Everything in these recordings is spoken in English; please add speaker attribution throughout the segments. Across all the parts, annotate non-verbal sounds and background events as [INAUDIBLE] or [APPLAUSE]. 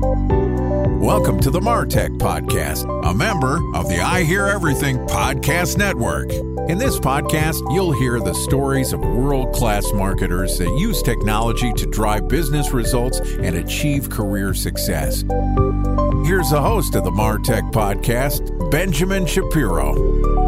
Speaker 1: Welcome to the Martech Podcast, a member of the I Hear Everything Podcast Network. In this podcast, you'll hear the stories of world class marketers that use technology to drive business results and achieve career success. Here's the host of the Martech Podcast, Benjamin Shapiro.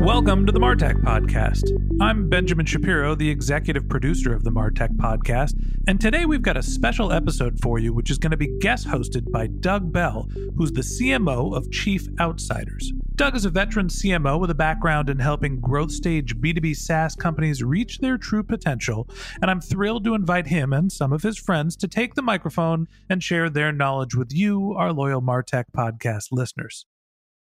Speaker 2: Welcome to the Martech Podcast. I'm Benjamin Shapiro, the executive producer of the Martech Podcast, and today we've got a special episode for you, which is going to be guest hosted by Doug Bell, who's the CMO of Chief Outsiders. Doug is a veteran CMO with a background in helping growth stage B2B SaaS companies reach their true potential, and I'm thrilled to invite him and some of his friends to take the microphone and share their knowledge with you, our loyal Martech Podcast listeners.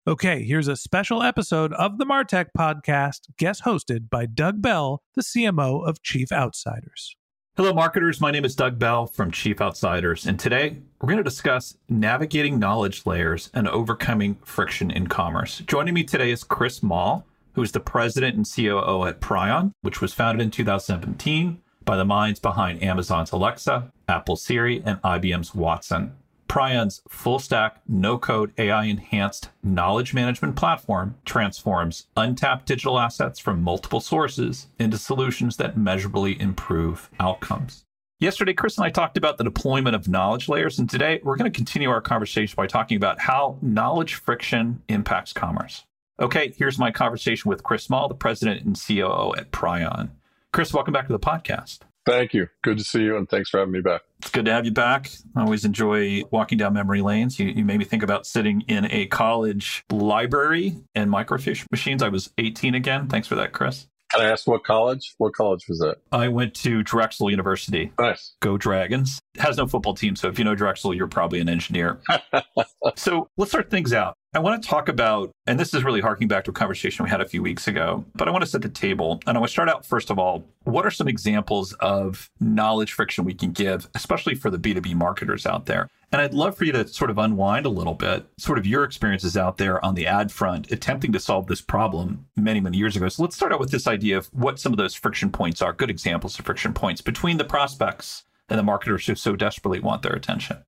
Speaker 2: Okay, here's a special episode of the Martech podcast, guest hosted by Doug Bell, the CMO of Chief Outsiders.
Speaker 3: Hello, marketers. My name is Doug Bell from Chief Outsiders, and today we're going to discuss navigating knowledge layers and overcoming friction in commerce. Joining me today is Chris Mahl, who is the president and COO at Pryon, which was founded in 2017 by the minds behind Amazon's Alexa, Apple Siri, and IBM's Watson. Pryon's full stack, no code, AI enhanced knowledge management platform transforms untapped digital assets from multiple sources into solutions that measurably improve outcomes. Yesterday, Chris and I talked about the deployment of knowledge layers, and today we're going to continue our conversation by talking about how knowledge friction impacts commerce. Okay, here's my conversation with Chris Mahl, the president and COO at Prion. Chris, welcome back to the podcast.
Speaker 4: Thank you. Good to see you, and thanks for having me back.
Speaker 3: It's good to have you back. I always enjoy walking down memory lanes. You, you made me think about sitting in a college library and microfiche machines. I was 18 again. Thanks for that, Chris.
Speaker 4: Can I ask what college? What college was that?
Speaker 3: I went to Drexel University.
Speaker 4: Nice.
Speaker 3: Go Dragons. It has no football team, so if you know Drexel, you're probably an engineer. [LAUGHS] so let's start things out. I want to talk about, and this is really harking back to a conversation we had a few weeks ago, but I want to set the table. And I want to start out, first of all, what are some examples of knowledge friction we can give, especially for the B2B marketers out there? And I'd love for you to sort of unwind a little bit, sort of your experiences out there on the ad front, attempting to solve this problem many, many years ago. So let's start out with this idea of what some of those friction points are, good examples of friction points between the prospects and the marketers who so desperately want their attention.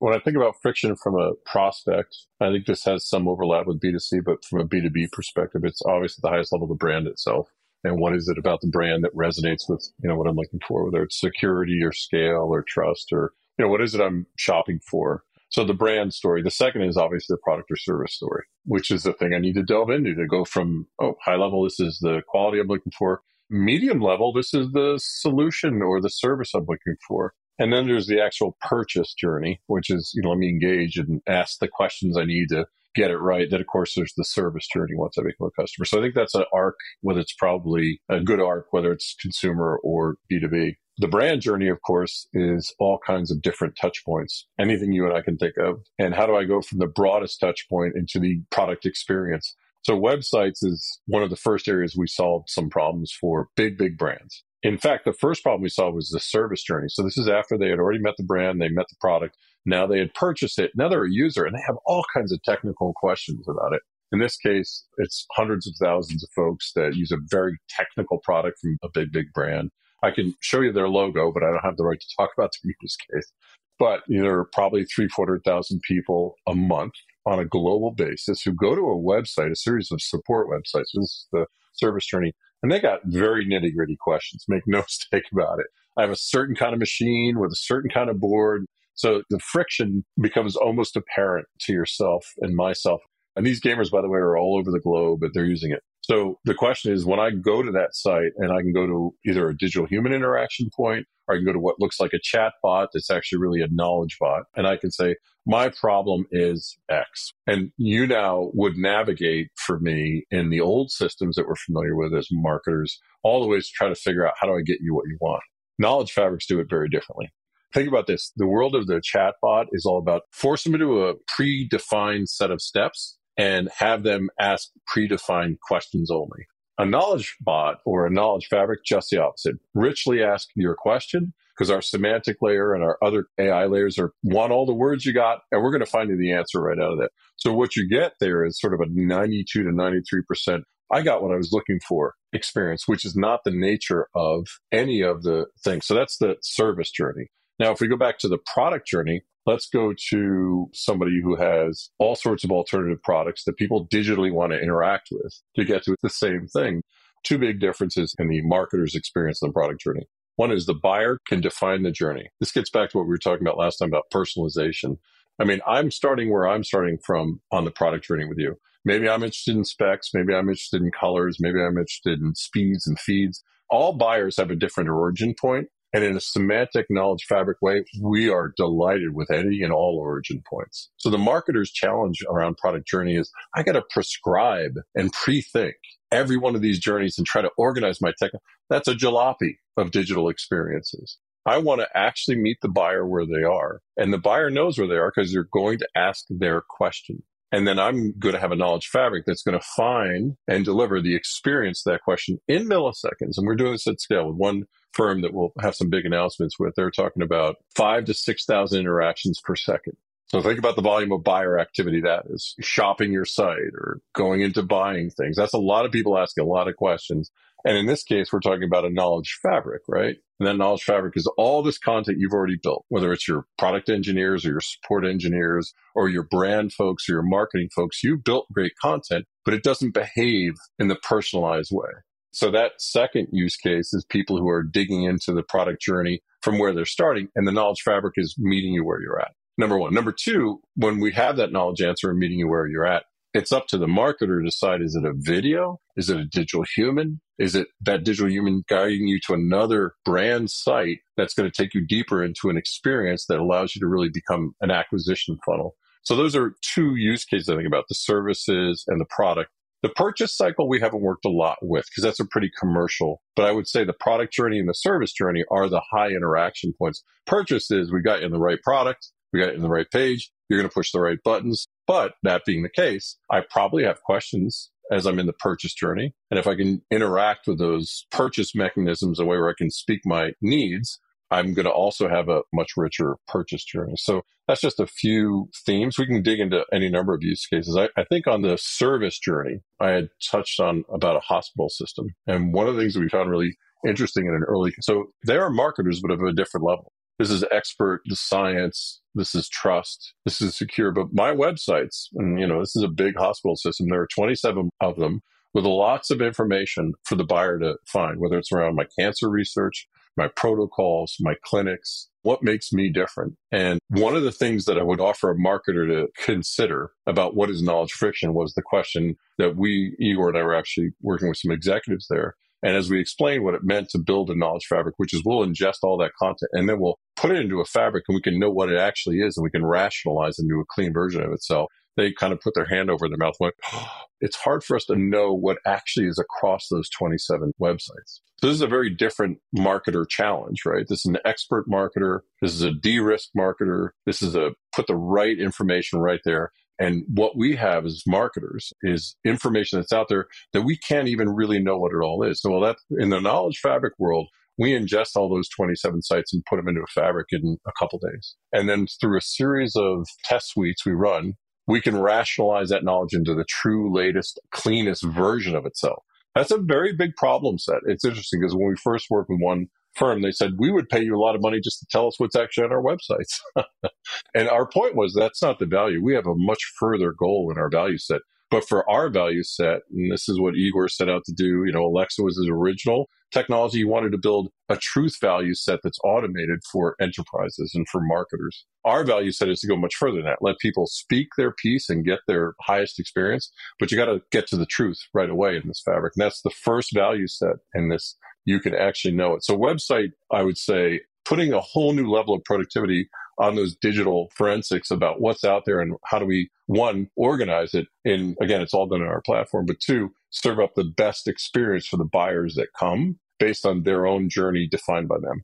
Speaker 4: When I think about friction from a prospect, I think this has some overlap with B2C, but from a B2B perspective, it's obviously the highest level of the brand itself. And what is it about the brand that resonates with, you know, what I'm looking for, whether it's security or scale or trust or you know, what is it I'm shopping for? So the brand story. The second is obviously the product or service story, which is the thing I need to delve into to go from, oh, high level, this is the quality I'm looking for. Medium level, this is the solution or the service I'm looking for. And then there's the actual purchase journey, which is, you know, let me engage and ask the questions I need to get it right. Then, of course, there's the service journey once I become a customer. So I think that's an arc, whether it's probably a good arc, whether it's consumer or B2B. The brand journey, of course, is all kinds of different touch points, anything you and I can think of. And how do I go from the broadest touch point into the product experience? So websites is one of the first areas we solved some problems for big, big brands. In fact, the first problem we solved was the service journey. So this is after they had already met the brand, they met the product. Now they had purchased it. Now they're a user and they have all kinds of technical questions about it. In this case, it's hundreds of thousands of folks that use a very technical product from a big, big brand. I can show you their logo, but I don't have the right to talk about the use case. But there are probably three, 400,000 people a month on a global basis who go to a website, a series of support websites. This is the service journey. And they got very nitty gritty questions. Make no [LAUGHS] mistake about it. I have a certain kind of machine with a certain kind of board. So the friction becomes almost apparent to yourself and myself. And these gamers, by the way, are all over the globe, but they're using it. So the question is when I go to that site and I can go to either a digital human interaction point or I can go to what looks like a chat bot that's actually really a knowledge bot. And I can say, my problem is X. And you now would navigate for me in the old systems that we're familiar with as marketers, all the ways to try to figure out how do I get you what you want. Knowledge fabrics do it very differently. Think about this. The world of the chatbot is all about force them into a predefined set of steps and have them ask predefined questions only. A knowledge bot or a knowledge fabric, just the opposite. Richly ask your question because our semantic layer and our other AI layers are want all the words you got, and we're going to find you the answer right out of that. So what you get there is sort of a 92 to 93%. I got what I was looking for experience, which is not the nature of any of the things. So that's the service journey. Now, if we go back to the product journey, let's go to somebody who has all sorts of alternative products that people digitally want to interact with to get to the same thing. Two big differences in the marketer's experience in the product journey. One is the buyer can define the journey. This gets back to what we were talking about last time about personalization. I mean, I'm starting where I'm starting from on the product journey with you. Maybe I'm interested in specs. Maybe I'm interested in colors. Maybe I'm interested in speeds and feeds. All buyers have a different origin point, And in a semantic knowledge fabric way, we are delighted with any and all origin points. So the marketer's challenge around product journey is I got to prescribe and pre-think every one of these journeys and try to organize my tech. That's a jalopy of digital experiences. I want to actually meet the buyer where they are. And the buyer knows where they are because they're going to ask their question. And then I'm going to have a knowledge fabric that's going to find and deliver the experience to that question in milliseconds. And we're doing this at scale with one firm that we'll have some big announcements with. They're talking about five to 6,000 interactions per second. So think about the volume of buyer activity that is shopping your site or going into buying things. That's a lot of people asking a lot of questions. And in this case, we're talking about a knowledge fabric, right? And that knowledge fabric is all this content you've already built, whether it's your product engineers or your support engineers or your brand folks or your marketing folks. You built great content, but it doesn't behave in the personalized way. So that second use case is people who are digging into the product journey from where they're starting and the knowledge fabric is meeting you where you're at. Number one. Number two, when we have that knowledge answer and meeting you where you're at, it's up to the marketer to decide is it a video? Is it a digital human? Is it that digital human guiding you to another brand site that's going to take you deeper into an experience that allows you to really become an acquisition funnel? So those are two use cases I think about the services and the product. The purchase cycle we haven't worked a lot with because that's a pretty commercial, but I would say the product journey and the service journey are the high interaction points. Purchases, we got you in the right product. We got it in the right page. You're going to push the right buttons. But that being the case, I probably have questions as I'm in the purchase journey. And if I can interact with those purchase mechanisms a way where I can speak my needs, I'm going to also have a much richer purchase journey. So that's just a few themes. We can dig into any number of use cases. I, I, think on the service journey, I had touched on about a hospital system. And one of the things that we found really interesting in an early, so they are marketers, but of a different level. This is expert science. This is trust. This is secure. But my websites, and you know, this is a big hospital system. There are 27 of them with lots of information for the buyer to find, whether it's around my cancer research, my protocols, my clinics, what makes me different. And one of the things that I would offer a marketer to consider about what is knowledge friction was the question that we, Igor and I were actually working with some executives there and as we explain what it meant to build a knowledge fabric, which is we'll ingest all that content and then we'll put it into a fabric and we can know what it actually is and we can rationalize into a clean version of itself. They kind of put their hand over their mouth went, [GASPS] it's hard for us to know what actually is across those 27 websites. So this is a very different marketer challenge, right? This is an expert marketer. This is a de-risk marketer. This is a put the right information right there. And what we have as marketers is information that's out there that we can't even really know what it all is. So, well, that in the knowledge fabric world, we ingest all those 27 sites and put them into a fabric in a couple days. And then through a series of test suites we run, we can rationalize that knowledge into the true latest, cleanest version of itself. That's a very big problem set. It's interesting because when we first worked with one firm, they said, we would pay you a lot of money just to tell us what's actually on our websites. [LAUGHS] and our point was that's not the value. We have a much further goal in our value set. But for our value set, and this is what Igor set out to do, you know, Alexa was his original technology. He wanted to build a truth value set that's automated for enterprises and for marketers. Our value set is to go much further than that. Let people speak their piece and get their highest experience, but you got to get to the truth right away in this fabric. And that's the first value set in this. You can actually know it. So website, I would say, putting a whole new level of productivity on those digital forensics about what's out there and how do we one organize it and again it's all done on our platform but two serve up the best experience for the buyers that come based on their own journey defined by them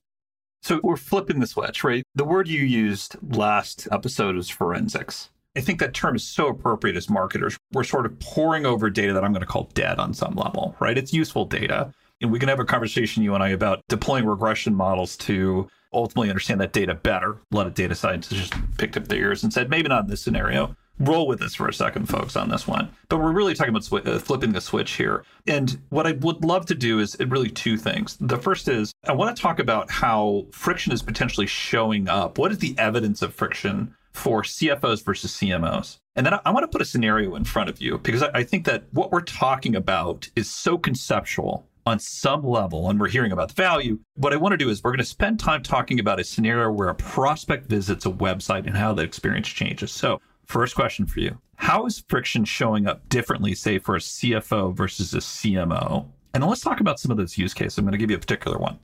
Speaker 3: so we're flipping the switch right the word you used last episode was forensics I think that term is so appropriate as marketers. We're sort of pouring over data that I'm going to call dead on some level, right? It's useful data. And we can have a conversation, you and I, about deploying regression models to ultimately understand that data better. A lot of data scientists just picked up their ears and said, maybe not in this scenario. Roll with this for a second, folks, on this one. But we're really talking about sw- uh, flipping the switch here. And what I would love to do is really two things. The first is I want to talk about how friction is potentially showing up. What is the evidence of friction for CFOs versus CMOs? And then I, I want to put a scenario in front of you because I, I think that what we're talking about is so conceptual on some level, and we're hearing about the value. What I want to do is we're going to spend time talking about a scenario where a prospect visits a website and how the experience changes. So, first question for you How is friction showing up differently, say, for a CFO versus a CMO? And let's talk about some of those use cases. I'm going to give you a particular one.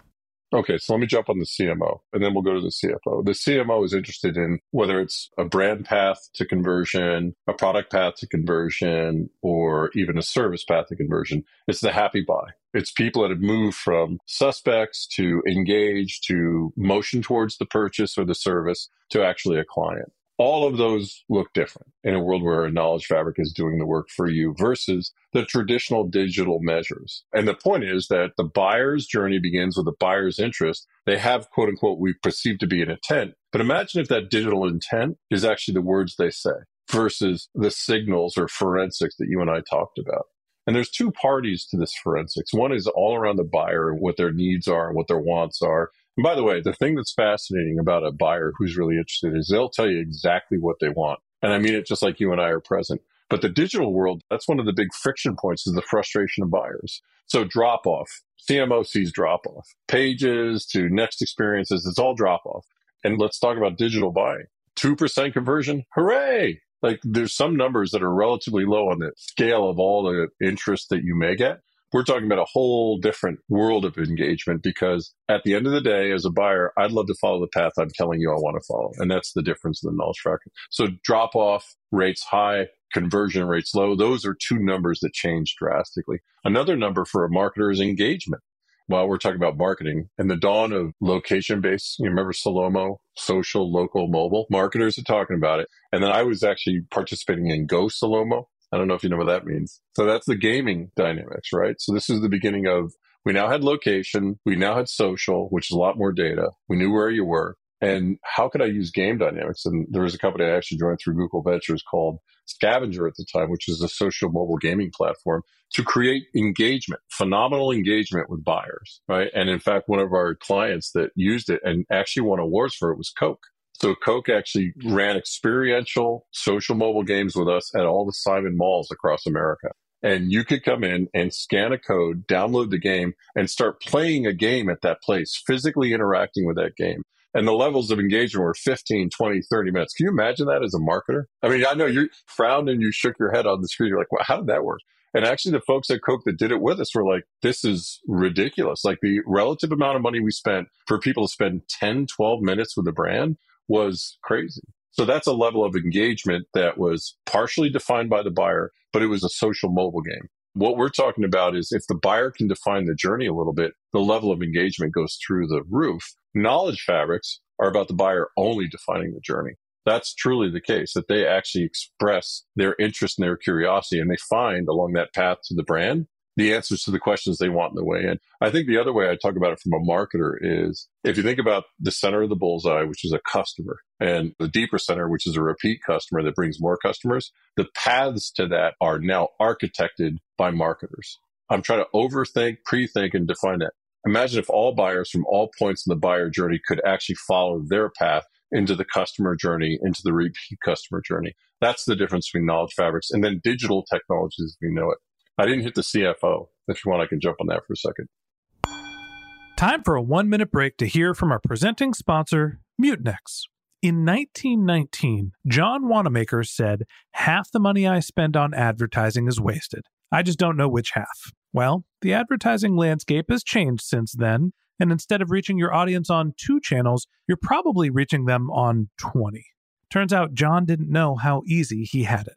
Speaker 4: Okay, so let me jump on the CMO and then we'll go to the CFO. The CMO is interested in whether it's a brand path to conversion, a product path to conversion, or even a service path to conversion. It's the happy buy. It's people that have moved from suspects to engaged to motion towards the purchase or the service to actually a client all of those look different in a world where a knowledge fabric is doing the work for you versus the traditional digital measures. And the point is that the buyer's journey begins with the buyer's interest. They have quote unquote, we perceive to be an intent. But imagine if that digital intent is actually the words they say versus the signals or forensics that you and I talked about. And there's two parties to this forensics. One is all around the buyer, what their needs are and what their wants are. And by the way, the thing that's fascinating about a buyer who's really interested is they'll tell you exactly what they want. And I mean it just like you and I are present. But the digital world, that's one of the big friction points is the frustration of buyers. So drop off, CMO sees drop off, pages to next experiences, it's all drop off. And let's talk about digital buying. 2% conversion, hooray! Like there's some numbers that are relatively low on the scale of all the interest that you may get we're talking about a whole different world of engagement because at the end of the day, as a buyer, I'd love to follow the path I'm telling you I want to follow. And that's the difference in the knowledge tracker. So drop off rates high, conversion rates low. Those are two numbers that change drastically. Another number for a marketer is engagement. While we're talking about marketing and the dawn of location based, you remember SoLoMo, social, local, mobile marketers are talking about it. And then I was actually participating in Go SoLoMo I don't know if you know what that means. So that's the gaming dynamics, right? So this is the beginning of we now had location, we now had social, which is a lot more data. We knew where you were. And how could I use game dynamics? And there was a company I actually joined through Google Ventures called SCVNGR at the time, which is a social mobile gaming platform to create engagement, phenomenal engagement with buyers, right? And in fact, one of our clients that used it and actually won awards for it was Coke. So Coke actually hmm. ran experiential social mobile games with us at all the Simon malls across America. And you could come in and scan a code, download the game, and start playing a game at that place, physically interacting with that game. And the levels of engagement were 15, 20, 30 minutes. Can you imagine that as a marketer? I mean, I know you frowned and you shook your head on the screen. You're like, well, how did that work? And actually, the folks at Coke that did it with us were like, this is ridiculous. Like the relative amount of money we spent for people to spend 10, 12 minutes with the brand was crazy. So that's a level of engagement that was partially defined by the buyer, but it was a social mobile game. What we're talking about is if the buyer can define the journey a little bit, the level of engagement goes through the roof. Knowledge fabrics are about the buyer only defining the journey. That's truly the case that they actually express their interest and their curiosity and they find along that path to the brand the answers to the questions they want in the way in. I think the other way I talk about it from a marketer is if you think about the center of the bullseye, which is a customer, and the deeper center, which is a repeat customer that brings more customers, the paths to that are now architected by marketers. I'm trying to overthink, pre-think, and define that. Imagine if all buyers from all points in the buyer journey could actually follow their path into the customer journey, into the repeat customer journey. That's the difference between knowledge fabrics and then digital technologies as we know it. I didn't hit the CFO. If you want, I can jump on that for a second.
Speaker 2: Time for a one minute break to hear from our presenting sponsor, Mutinex. In 1919, John Wanamaker said, Half the money I spend on advertising is wasted. I just don't know which half. Well, the advertising landscape has changed since then, and instead of reaching your audience on two channels, you're probably reaching them on 20. Turns out John didn't know how easy he had it.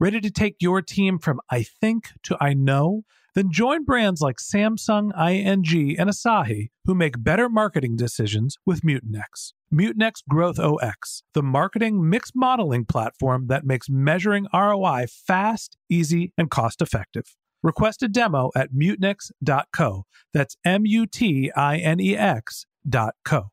Speaker 2: Ready to take your team from I think to I know? Then join brands like Samsung, ING, and Asahi who make better marketing decisions with Mutinex. Mutinex Growth OX, the marketing mix modeling platform that makes measuring ROI fast, easy, and cost effective. Request a demo at mutinex.co. That's M U T I N E X dot co.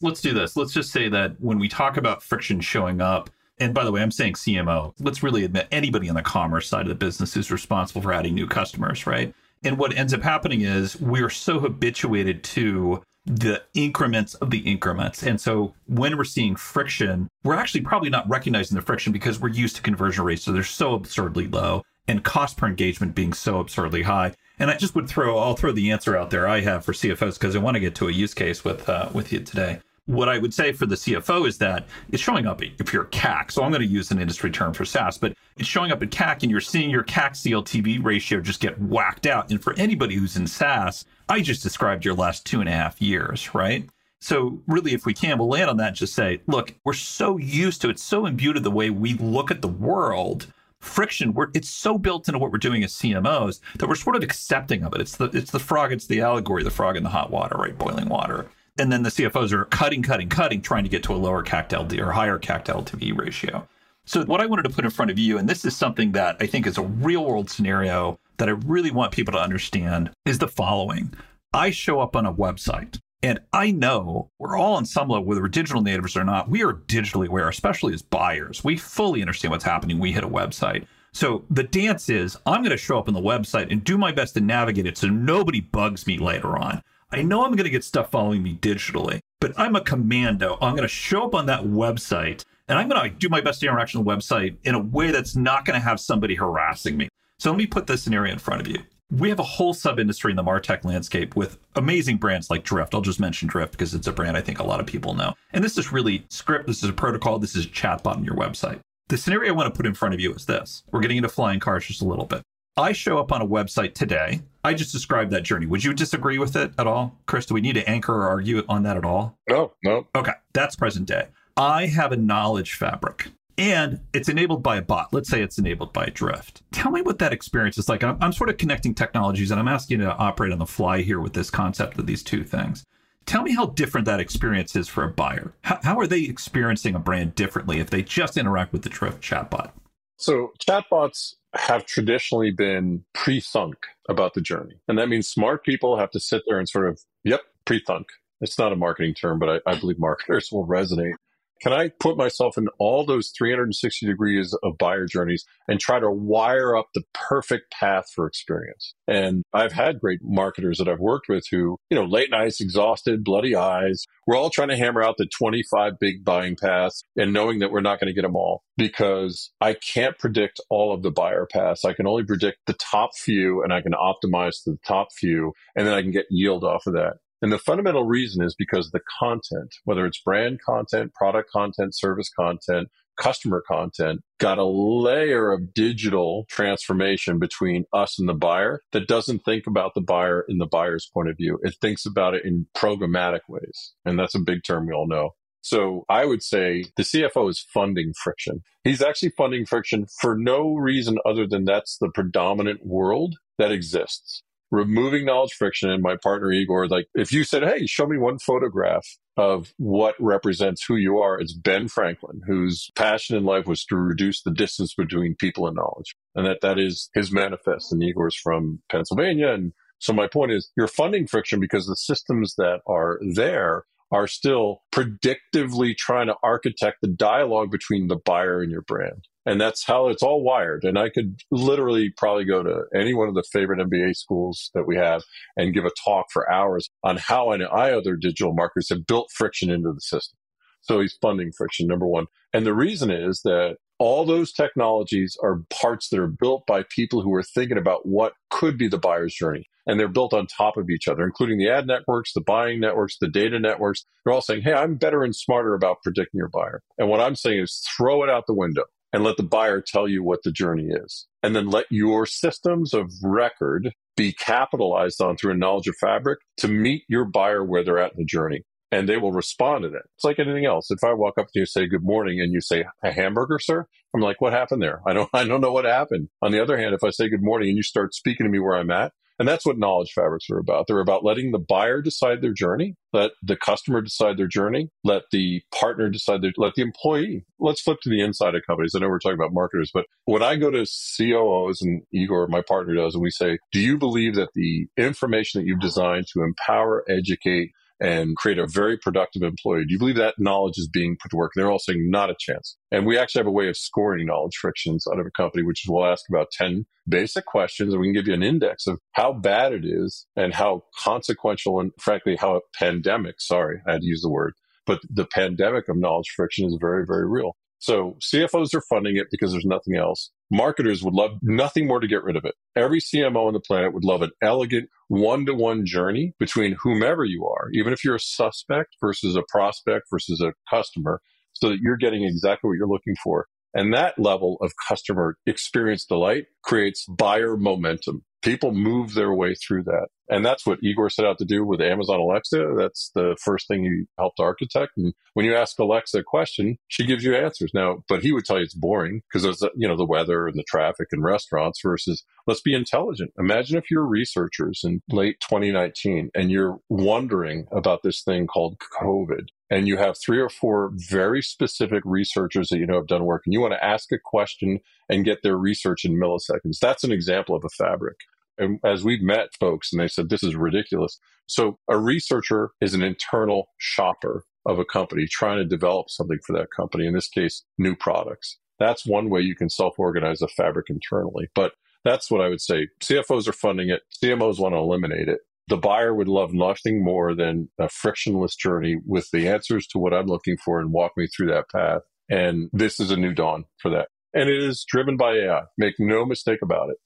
Speaker 3: Let's do this. Let's just say that when we talk about friction showing up, and by the way, I'm saying CMO. Let's really admit anybody on the commerce side of the business is responsible for adding new customers, right? And what ends up happening is we're so habituated to the increments of the increments. And so when we're seeing friction, we're actually probably not recognizing the friction because we're used to conversion rates. So they're so absurdly low and cost per engagement being so absurdly high. And I just would throw, I'll throw the answer out there I have for CFOs because I want to get to a use case with, uh, with you today. What I would say for the CFO is that it's showing up if you're CAC. So I'm going to use an industry term for SaaS, but it's showing up in CAC and you're seeing your CAC CLTV ratio just get whacked out. And for anybody who's in SaaS, I just described your last two and a half years, right? So really, if we can, we'll land on that just say, look, we're so used to it, so imbued in the way we look at the world. Friction, we're, it's so built into what we're doing as CMOs that we're sort of accepting of it. It's the it's the frog, it's the allegory, the frog in the hot water, right? Boiling water. And then the CFOs are cutting, cutting, cutting, trying to get to a lower CAC to LD or higher CAC to LTV ratio. So what I wanted to put in front of you, and this is something that I think is a real world scenario that I really want people to understand, is the following. I show up on a website and I know we're all on some level, whether we're digital natives or not, we are digitally aware, especially as buyers. We fully understand what's happening. We hit a website. So the dance is I'm going to show up on the website and do my best to navigate it so nobody bugs me later on. I know I'm going to get stuff following me digitally, but I'm a commando. I'm going to show up on that website and I'm going to do my best interaction on the website in a way that's not going to have somebody harassing me. So let me put this scenario in front of you. We have a whole sub industry in the Martech landscape with amazing brands like Drift. I'll just mention Drift because it's a brand I think a lot of people know. And this is really script, this is a protocol, this is a chatbot on your website. The scenario I want to put in front of you is this. We're getting into flying cars just a little bit. I show up on a website today. I just described that journey. Would you disagree with it at all, Chris? Do we need to anchor or argue on that at all?
Speaker 4: No, no.
Speaker 3: Okay, that's present day. I have a knowledge fabric and it's enabled by a bot. Let's say it's enabled by Drift. Tell me what that experience is like. I'm, I'm, sort of connecting technologies and I'm asking you to operate on the fly here with this concept of these two things. Tell me how different that experience is for a buyer. How, how are they experiencing a brand differently if they just interact with the Drift chatbot?
Speaker 4: So, chatbots have traditionally been pre-thunk about the journey. And that means smart people have to sit there and sort of, yep, pre-thunk. It's not a marketing term, but I, I believe marketers will resonate can I put myself in all those 360 degrees of buyer journeys and try to wire up the perfect path for experience? And I've had great marketers that I've worked with who, you know, late nights, exhausted, bloody eyes. We're all trying to hammer out the 25 big buying paths and knowing that we're not going to get them all because I can't predict all of the buyer paths. I can only predict the top few and I can optimize to the top few and then I can get yield off of that. And the fundamental reason is because the content, whether it's brand content, product content, service content, customer content, got a layer of digital transformation between us and the buyer that doesn't think about the buyer in the buyer's point of view. It thinks about it in programmatic ways. And that's a big term we all know. So I would say the CFO is funding friction. He's actually funding friction for no reason other than that's the predominant world that exists. Removing knowledge friction and my partner Igor, like if you said, Hey, show me one photograph of what represents who you are, it's Ben Franklin, whose passion in life was to reduce the distance between people and knowledge. And that that is his manifest. And Igor's from Pennsylvania. And so my point is you're funding friction because the systems that are there are still predictively trying to architect the dialogue between the buyer and your brand. And that's how it's all wired. And I could literally probably go to any one of the favorite MBA schools that we have and give a talk for hours on how and I other digital marketers have built friction into the system. So he's funding friction, number one. And the reason is that all those technologies are parts that are built by people who are thinking about what could be the buyer's journey and they're built on top of each other, including the ad networks, the buying networks, the data networks. They're all saying, Hey, I'm better and smarter about predicting your buyer. And what I'm saying is throw it out the window and let the buyer tell you what the journey is. And then let your systems of record be capitalized on through a knowledge of fabric to meet your buyer where they're at in the journey. And they will respond to that. It's like anything else. If I walk up to you and say good morning and you say a hamburger, sir, I'm like, what happened there? I don't, [LAUGHS] I don't know what happened. On the other hand, if I say good morning and you start speaking to me where I'm at, and that's what knowledge fabrics are about. They're about letting the buyer decide their journey, let the customer decide their journey, let the partner decide their, let the employee. Let's flip to the inside of companies. I know we're talking about marketers, but when I go to COOs and Igor, my partner does, and we say, do you believe that the information that you've designed to empower, educate, and create a very productive employee. Do you believe that knowledge is being put to work? They're all saying not a chance. And we actually have a way of scoring knowledge frictions out of a company, which is we'll ask about 10 basic questions and we can give you an index of how bad it is and how consequential and frankly, how a pandemic, sorry, I had to use the word, but the pandemic of knowledge friction is very, very real. So CFOs are funding it because there's nothing else. Marketers would love nothing more to get rid of it. Every CMO on the planet would love an elegant one to one journey between whomever you are, even if you're a suspect versus a prospect versus a customer, so that you're getting exactly what you're looking for. And that level of customer experience delight creates buyer momentum people move their way through that. And that's what Igor set out to do with Amazon Alexa. That's the first thing he helped architect. And when you ask Alexa a question, she gives you answers. Now, but he would tell you it's boring because there's, you know, the weather and the traffic and restaurants versus let's be intelligent. Imagine if you're researchers in late 2019 and you're wondering about this thing called COVID and you have three or four very specific researchers that you know have done work and you want to ask a question and get their research in milliseconds. That's an example of a fabric. And as we've met folks and they said, this is ridiculous. So a researcher is an internal shopper of a company trying to develop something for that company. In this case, new products. That's one way you can self organize a fabric internally. But that's what I would say. CFOs are funding it. CMOs want to eliminate it. The buyer would love nothing more than a frictionless journey with the answers to what I'm looking for and walk me through that path. And this is a new dawn for that. And it is driven by AI. Make no mistake about it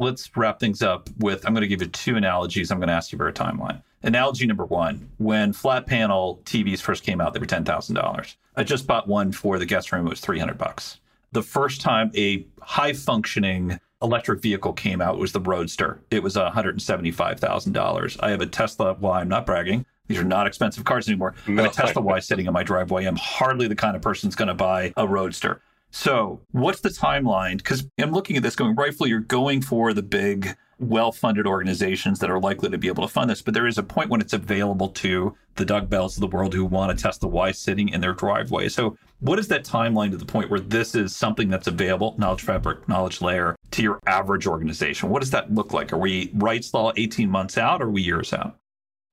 Speaker 3: let's wrap things up with I'm going to give you two analogies. I'm going to ask you for a timeline. Analogy number one when flat panel TVs first came out, they were $10,000. I just bought one for the guest room, it was 300 bucks. The first time a high functioning electric vehicle came out was the Roadster. It was $175,000. I have a Tesla. Well, I'm not bragging. These are not expensive cars anymore. No. I have a Tesla Y sitting in my driveway. I'm hardly the kind of person that's going to buy a Roadster. So, what's the timeline? Because I'm looking at this going, rightfully, you're going for the big, well funded organizations that are likely to be able to fund this. But there is a point when it's available to the Doug Bells of the world who want to test the Y sitting in their driveway. So, what is that timeline to the point where this is something that's available, knowledge fabric, knowledge layer, to your average organization? What does that look like? Are we Wright's Law 18 months out or are we years out?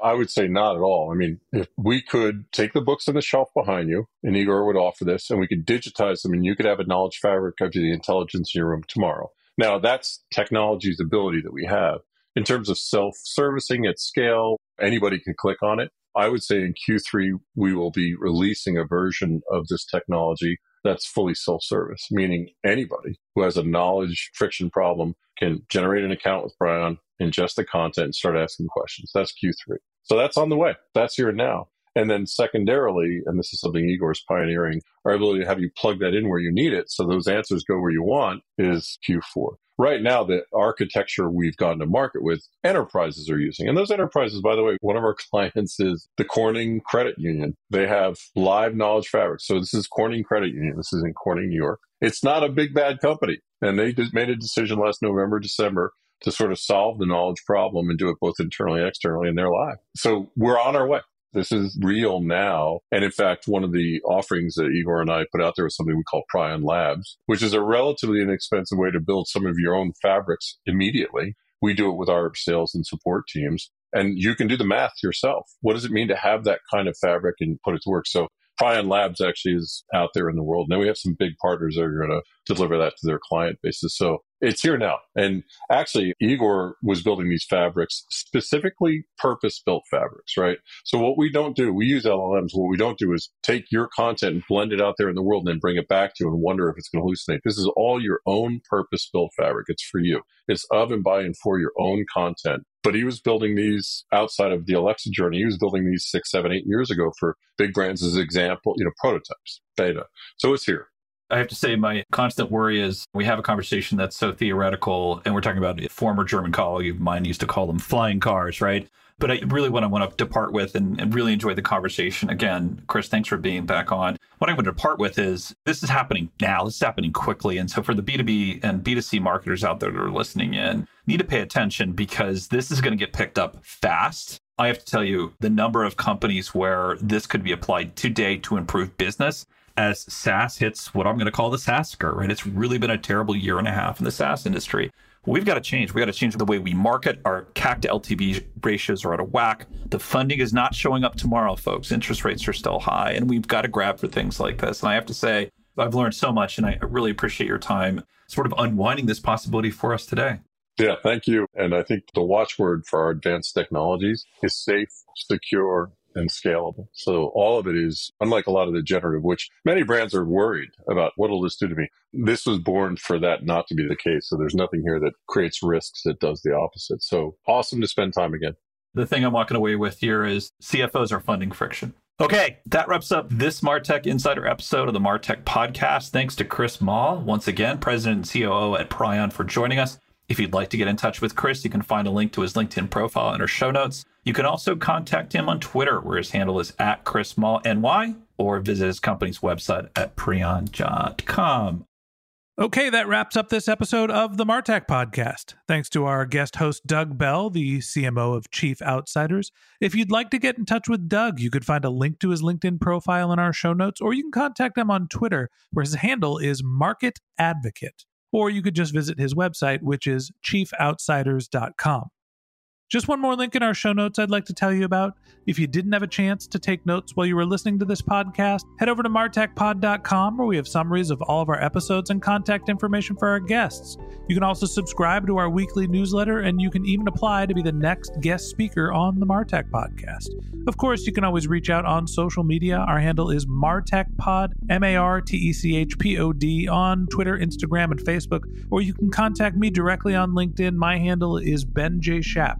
Speaker 4: I would say not at all. I mean, if we could take the books on the shelf behind you, and Igor would offer this, and we could digitize them, and you could have a knowledge fabric of the intelligence in your room tomorrow. Now, that's technology's ability that we have. In terms of self servicing at scale, anybody can click on it. I would say in Q3, we will be releasing a version of this technology that's fully self service, meaning anybody who has a knowledge friction problem can generate an account with Pryon, ingest the content, and start asking questions. That's Q3. So that's on the way. That's here now. And then secondarily, and this is something Igor is pioneering, our ability to have you plug that in where you need it so those answers go where you want is Q4. Right now, the architecture we've gone to market with enterprises are using. And those enterprises, by the way, one of our [LAUGHS] clients is the Corning Credit Union. They have live knowledge fabric. So this is Corning Credit Union. This is in Corning, New York. It's not a big bad company. And they made a decision last November, December to sort of solve the knowledge problem and do it both internally and externally, and they're live. So we're on our way. This is real now. And in fact, one of the offerings that Igor and I put out there was something we call Pryon Labs, which is a relatively inexpensive way to build some of your own fabrics immediately. We do it with our sales and support teams. And you can do the math yourself. What does it mean to have that kind of fabric and put it to work? So Pryon Labs actually is out there in the world. Now we have some big partners that are going to deliver that to their client bases. So it's here now. And actually, Igor was building these fabrics, specifically purpose built fabrics, right? So what we don't do, we use LLMs. What we don't do is take your content and blend it out there in the world and then bring it back to you and wonder if it's going to hallucinate. This is all your own purpose built fabric. It's for you. It's of and by and for your own content. But he was building these outside of the Alexa journey. He was building these six, seven, eight years ago for big brands as an example, you know, prototypes, beta. So it's here.
Speaker 3: I have to say, my constant worry is we have a conversation that's so theoretical, and we're talking about a former German colleague of mine used to call them flying cars, right? But I really what I want to depart with and, and really enjoy the conversation. Again, Chris, thanks for being back on. What I want to depart with is this is happening now. This is happening quickly. And so for the B2B and B2C marketers out there that are listening in, need to pay attention because this is going to get picked up fast. I have to tell you the number of companies where this could be applied today to improve business as SaaS hits what I'm going to call the SaaS skirt, right? It's really been a terrible year and a half in the SaaS industry. We've got to change. We got to change the way we market. Our CAC to LTV ratios are out of whack. The funding is not showing up tomorrow, folks. Interest rates are still high, and we've got to grab for things like this. And I have to say, I've learned so much, and I really appreciate your time sort of unwinding this possibility for us today.
Speaker 4: Yeah, thank you. And I think the watchword for our advanced technologies is safe, secure, and scalable. So all of it is unlike a lot of the generative, which many brands are worried about what will this do to me. This was born for that not to be the case. So there's nothing here that creates risks that does the opposite. So awesome to spend time again.
Speaker 3: The thing I'm walking away with here is CFOs are funding friction. Okay, that wraps up this Martech Insider episode of the Martech podcast. Thanks to Chris Mahl, once again, President and COO at Pryon, for joining us. If you'd like to get in touch with Chris, you can find a link to his LinkedIn profile in our show notes. You can also contact him on Twitter, where his handle is at Chris Mahl NY, or visit his company's website at pryon.com.
Speaker 2: Okay, that wraps up this episode of the Martech podcast. Thanks to our guest host, Doug Bell, the CMO of Chief Outsiders. If you'd like to get in touch with Doug, you could find a link to his LinkedIn profile in our show notes, or you can contact him on Twitter, where his handle is Market Advocate or you could just visit his website, which is chiefoutsiders.com. Just one more link in our show notes I'd like to tell you about. If you didn't have a chance to take notes while you were listening to this podcast, head over to martechpod.com where we have summaries of all of our episodes and contact information for our guests. You can also subscribe to our weekly newsletter and you can even apply to be the next guest speaker on the Martech podcast. Of course, you can always reach out on social media. Our handle is martechpod, M A R T E C H P O D, on Twitter, Instagram, and Facebook, or you can contact me directly on LinkedIn. My handle is Ben J. Shap.